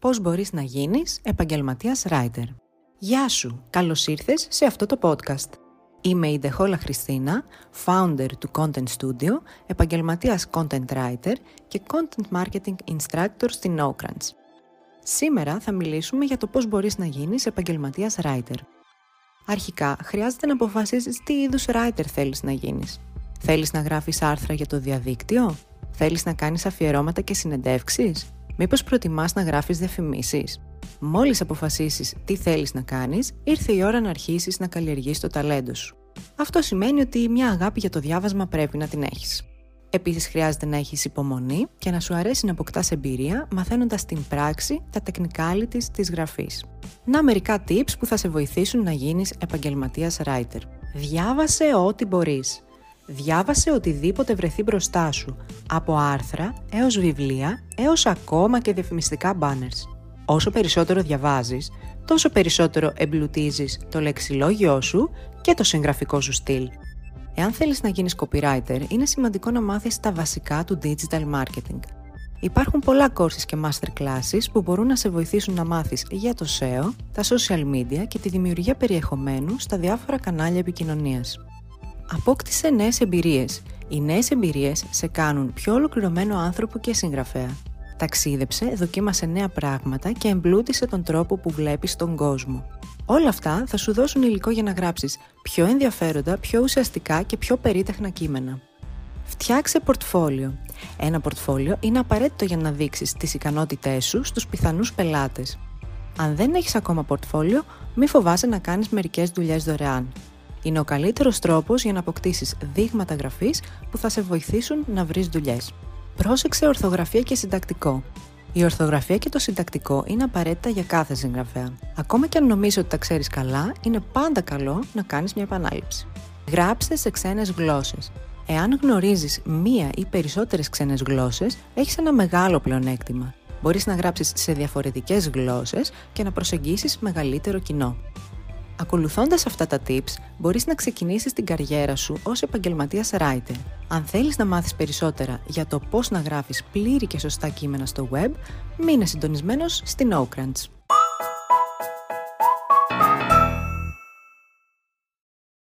Πώς μπορείς να γίνεις επαγγελματίας writer. Γεια σου, καλώς ήρθες σε αυτό το podcast. Είμαι η Ντεχόλα Χριστίνα, founder του Content Studio, επαγγελματίας content writer και content marketing instructor στην Nocrunch. Σήμερα θα μιλήσουμε για το πώς μπορείς να γίνεις επαγγελματίας writer. Αρχικά, χρειάζεται να αποφασίσεις τι είδους writer θέλεις να γίνεις. Θέλεις να γράφεις άρθρα για το διαδίκτυο; Θέλεις να κάνεις αφιερώματα και συνεντεύξεις; Μήπως προτιμάς να γράφεις διαφημίσεις; Μόλις αποφασίσεις τι θέλεις να κάνεις, ήρθε η ώρα να αρχίσεις να καλλιεργείς το ταλέντο σου. Αυτό σημαίνει ότι μια αγάπη για το διάβασμα πρέπει να την έχεις. Επίσης, χρειάζεται να έχεις υπομονή και να σου αρέσει να αποκτάς εμπειρία μαθαίνοντας στην πράξη τα technicalities της γραφής. Να μερικά tips που θα σε βοηθήσουν να γίνεις επαγγελματίας writer. Διάβασε ό,τι μπορείς. Διάβασε οτιδήποτε βρεθεί μπροστά σου, από άρθρα έως βιβλία, έως ακόμα και διαφημιστικά banners. Όσο περισσότερο διαβάζεις, τόσο περισσότερο εμπλουτίζεις το λεξιλόγιό σου και το συγγραφικό σου στυλ. Εάν θέλεις να γίνεις copywriter, είναι σημαντικό να μάθεις τα βασικά του digital marketing. Υπάρχουν πολλά courses και masterclasses που μπορούν να σε βοηθήσουν να μάθεις για το SEO, τα social media και τη δημιουργία περιεχομένου στα διάφορα κανάλια επικοινωνίας. Απόκτησε νέες εμπειρίες. Οι νέες εμπειρίες σε κάνουν πιο ολοκληρωμένο άνθρωπο και συγγραφέα. Ταξίδεψε, δοκίμασε νέα πράγματα και εμπλούτησε τον τρόπο που βλέπεις τον κόσμο. Όλα αυτά θα σου δώσουν υλικό για να γράψεις πιο ενδιαφέροντα, πιο ουσιαστικά και πιο περίτεχνα κείμενα. Φτιάξε πορτφόλιο. Ένα πορτφόλιο είναι απαραίτητο για να δείξεις τις ικανότητές σου στους πιθανούς πελάτες. Αν δεν έχεις ακόμα πορτφόλιο, μη φοβάσαι να κάνεις μερικές δουλειές δωρεάν. Είναι ο καλύτερος τρόπος για να αποκτήσεις δείγματα γραφής που θα σε βοηθήσουν να βρεις δουλειές. Πρόσεξε ορθογραφία και συντακτικό. Η ορθογραφία και το συντακτικό είναι απαραίτητα για κάθε συγγραφέα. Ακόμα και αν νομίζεις ότι τα ξέρεις καλά, είναι πάντα καλό να κάνεις μια επανάληψη. Γράψτε σε ξένες γλώσσες. Εάν γνωρίζεις μία ή περισσότερες ξένες γλώσσες, έχεις ένα μεγάλο πλεονέκτημα. Μπορείς να γράψεις σε διαφορετικές γλώσσες και να προσεγγίσεις μεγαλύτερο κοινό. Ακολουθώντας αυτά τα tips, μπορείς να ξεκινήσεις την καριέρα σου ως επαγγελματίας writer. Αν θέλεις να μάθεις περισσότερα για το πώς να γράφεις πλήρη και σωστά κείμενα στο web, μείνε συντονισμένος στην Oakrants.